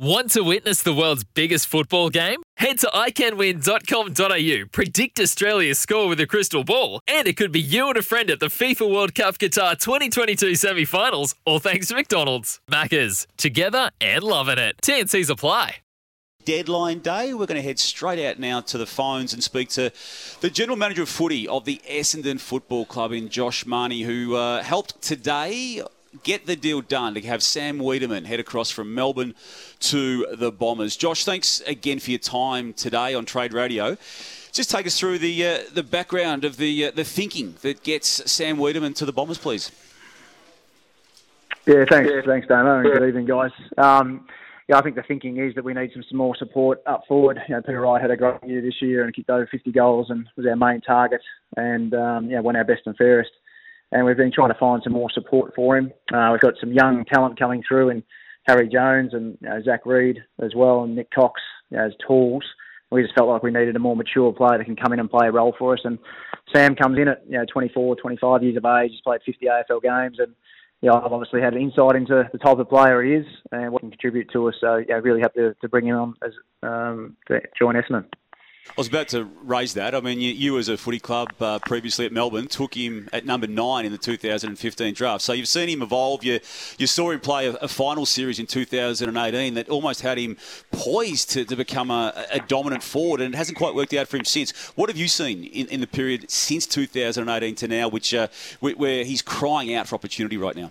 Want to witness the world's biggest football game? Head to iCanWin.com.au, predict Australia's score with a crystal ball, and it could be you and a friend at the FIFA World Cup Qatar 2022 semi finals, all thanks to McDonald's. Maccas, together and loving it. TNC's apply. Deadline day. We're going to head straight out now to the phones and speak to the general manager of footy of the Essendon Football Club in Josh Mahoney, who uh, helped today get the deal done to have Sam Weideman head across from Melbourne to the Bombers. Josh, thanks again for your time today on Trade Radio. Just take us through the uh, the background of the uh, the thinking that gets Sam Weideman to the Bombers, please. Yeah, thanks, thanks, Damo, and good evening, guys. Um, yeah, I think the thinking is that we need some, some more support up forward. You know, Peter Wright had a great year this year and kicked over 50 goals and was our main target, and um, yeah, won our best and fairest and we've been trying to find some more support for him. Uh, we've got some young talent coming through, and Harry Jones and you know, Zach Reid as well, and Nik Cox you know, as tools. We just felt like we needed a more mature player that can come in and play a role for us. And Sam comes in at you know 24, 25 years of age. He's played 50 AFL games, and yeah, I've obviously had an insight into the type of player he is and what he can contribute to us. So yeah, really happy to, to bring him on as um, to join Essendon. I was about to raise that. I mean, you, you as a footy club uh, previously at Melbourne took him at number nine in the 2015 draft. So you've seen him evolve. You you saw him play a, a final series in 2018 that almost had him poised to, to become a, a, dominant forward, and it hasn't quite worked out for him since. What have you seen in, in the period since 2018 to now, which uh, where he's crying out for opportunity right now?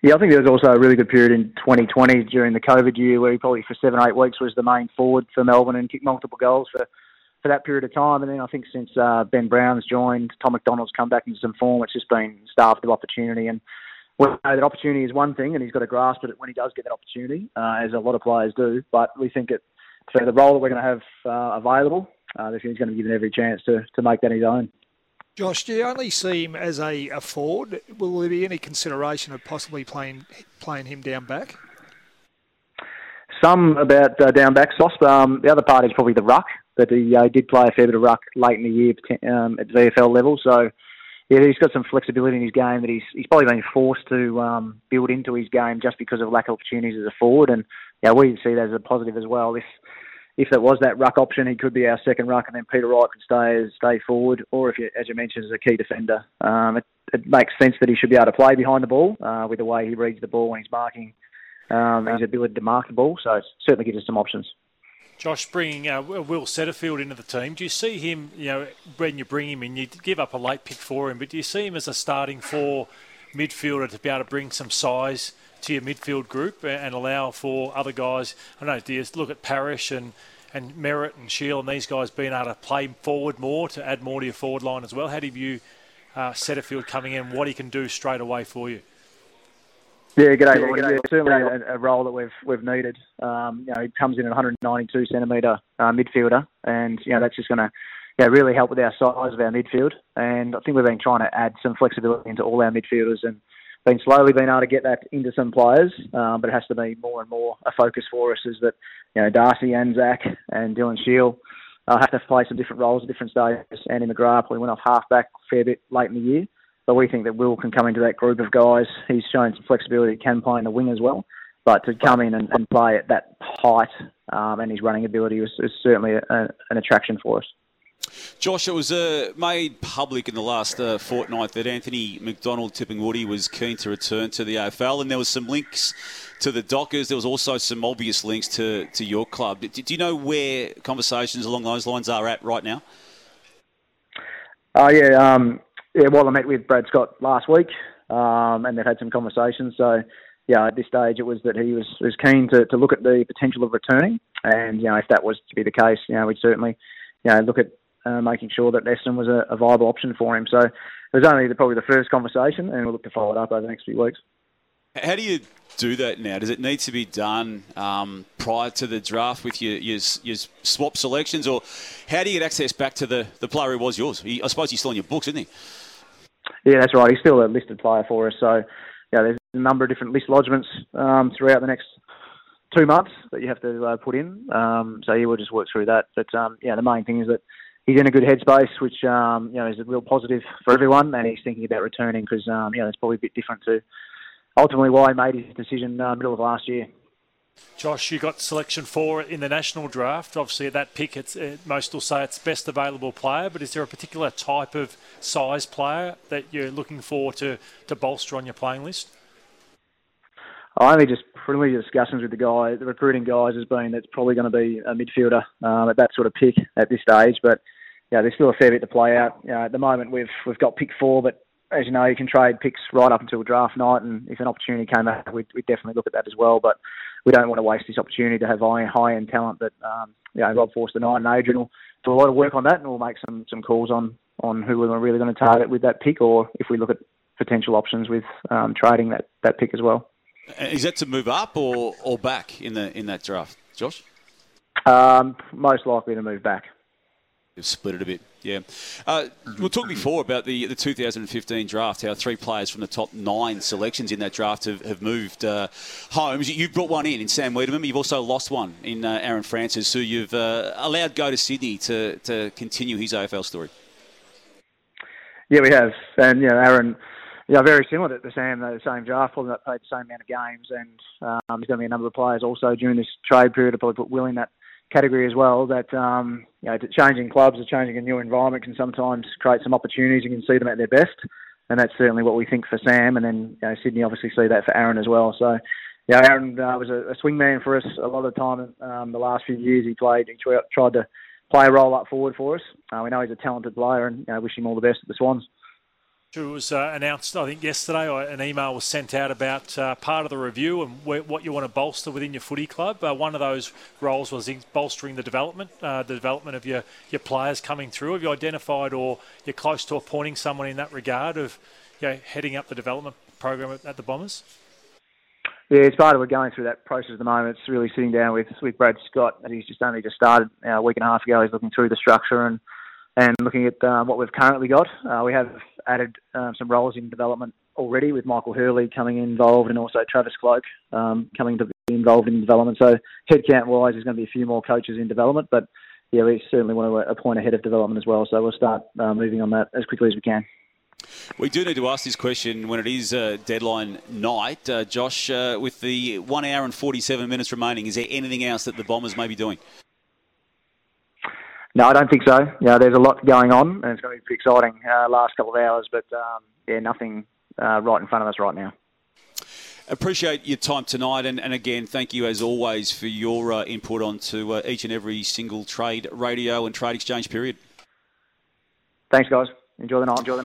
Yeah, I think there was also a really good period in 2020 during the COVID year where he probably for seven, eight weeks was the main forward for Melbourne and kicked multiple goals for, for that period of time. And then I think since uh, Ben Brown's joined, Tom McDonald's come back into some form, it's just been starved of opportunity. And we know that opportunity is one thing and he's got to grasp it when he does get that opportunity, uh, as a lot of players do. But we think it, for the role that we're going to have uh, available, uh, he's going to be given every chance to, to make that his own. Josh, do you only see him as a, a forward? Will there be any consideration of possibly playing playing him down back? Some about uh, down back, Sauce. Um, the other part is probably the ruck. That he uh, did play a fair bit of ruck late in the year um, at VFL level. So, yeah, he's got some flexibility in his game that he's he's probably been forced to um, build into his game just because of lack of opportunities as a forward. And yeah, we see that as a positive as well. This if there was that ruck option, he could be our second ruck, and then Peter Wright could stay stay forward, or if you, as you mentioned, as a key defender. Um, it, it, makes sense that he should be able to play behind the ball uh, with the way he reads the ball when he's marking, um, his ability to mark the ball. So it certainly gives us some options. Josh, bringing uh, Will Setterfield into the team, do you see him? You know, when you bring him in, you give up a late pick for him, but do you see him as a starting four midfielder to be able to bring some size? To your midfield group and allow for other guys. I don't know. Do you look at Parish and and Merrett and Shiel and these guys being able to play forward more to add more to your forward line as well? How do you view uh, Setterfield coming in? What he can do straight away for you? Yeah, good day, yeah, yeah, certainly a, a, role that we've we've needed. Um, you know, he comes in at 192 centimetre uh, midfielder, and you know that's just going to yeah, really help with our size of our midfield. And I think we've been trying to add some flexibility into all our midfielders and been slowly being able to get that into some players, um, but it has to be more and more a focus for us. Is that you know Darcy and Zach and Dylan Shiel uh, have to play some different roles at different stages. Andy McGrath probably went off half back a fair bit late in the year, but we think that Will can come into that group of guys. He's shown some flexibility, can play in the wing as well. But to come in and, and play at that height um, and his running ability was, certainly a, an attraction for us. Josh, it was uh, made public in the last uh, fortnight that Anthony McDonald-Tipungwuti was keen to return to the AFL, and there was some links to the Dockers. There was also some obvious links to, to your club. Do, do you know where conversations along those lines are at right now? Uh, yeah, um, yeah. Well, I met with Brad Scott last week, um, and they've had some conversations. So yeah, at this stage, it was that he was, was keen to, to look at the potential of returning, and you know, if that was to be the case, you know, we'd certainly you know look at uh, making sure that Essendon was a, a, viable option for him. So it was only the, probably the first conversation, and we'll look to follow it up over the next few weeks. How do you do that now? Does it need to be done um, prior to the draft with your, your, your swap selections, or how do you get access back to the, the player who was yours? He, I suppose he's still in your books, isn't he? Yeah, that's right. He's still a listed player for us. So, yeah, there's a number of different list lodgements um, throughout the next two months that you have to uh, put in. Um, so, yeah, we'll just work through that. But, um, yeah, the main thing is that he's in a good headspace, which, um, you know, is a real positive for everyone. And he's thinking about returning because, um, you know, it's probably a bit different to ultimately why he made his decision uh, middle of last year. Josh, you got selection four in the national draft. Obviously, at that pick, it's, uh, most will say it's best available player. But is there a particular type of size player that you're looking for to, to bolster on your playing list? I only just preliminary discussions with the guy, the recruiting guys, has been that's probably going to be a midfielder um, at that sort of pick at this stage. But yeah, there's still a fair bit to play out. You know, at the moment, we've we've got pick four, but as you know, you can trade picks right up until draft night, and if an opportunity came up, we'd, we'd definitely look at that as well. But we don't want to waste this opportunity to have high high end talent. that um, you know, Rob Forster and Adrian will do a lot of work on that, and we'll make some some calls on on who we're really going to target with that pick, or if we look at potential options with um, trading that, that pick as well. Is that to move up or, or back in the in that draft, Josh? Um, most likely to move back. Split it a bit, yeah. Uh, we'll talk before about the, the 2015 draft, how three players from the top nine selections in that draft have, have moved uh, homes. You've brought one in, in Sam Weideman. You've also lost one in uh, Aaron Francis, who you've uh, allowed go to Sydney to, to continue his AFL story. Yeah, we have. And, you know, Aaron, yeah, very similar to Sam, the same draft, probably played the same amount of games. And um, there's going to be a number of players also during this trade period to probably put Will in that category as well. That um, you know, changing clubs or changing a new environment can sometimes create some opportunities. You can see them at their best, and that's certainly what we think for Sam. And then you know, Sydney obviously see that for Aaron as well. So. Yeah, Aaron uh, was a, a swing man for us a lot of the time. Um, the last few years, he played. He tried to play a role up forward for us. Uh, we know he's a talented player, and you know, wish him all the best at the Swans. It was uh, announced, I think, yesterday. An email was sent out about uh, part of the review and wh- what you want to bolster within your footy club. Uh, one of those roles was bolstering the development, uh, the development of your, your players coming through. Have you identified, or you're close to appointing someone in that regard of you know, heading up the development program at, at the Bombers? Yeah, it's part of we're going through that process at the moment. It's really sitting down with with Brad Scott, and he's just only just started uh, a week and a half ago. He's looking through the structure and and looking at um, what we've currently got. Uh, we have added um, some roles in development already with Michael Hurley coming involved and also Travis Cloke um, coming to be involved in development. So headcount wise, there's going to be a few more coaches in development, but yeah, we certainly want to appoint a head of development as well. So we'll start uh, moving on that as quickly as we can. We do need to ask this question when it is uh, deadline night. Uh, Josh, uh, with the one hour and 47 minutes remaining, is there anything else that the Bombers may be doing? No, I don't think so. Yeah, there's a lot going on, and it's going to be pretty exciting uh, last couple of hours. But um, yeah, nothing uh, right in front of us right now. Appreciate your time tonight, and, and again, thank you as always for your uh, input onto uh, each and every single trade radio and trade exchange period. Thanks, guys. Enjoy the night. Enjoy the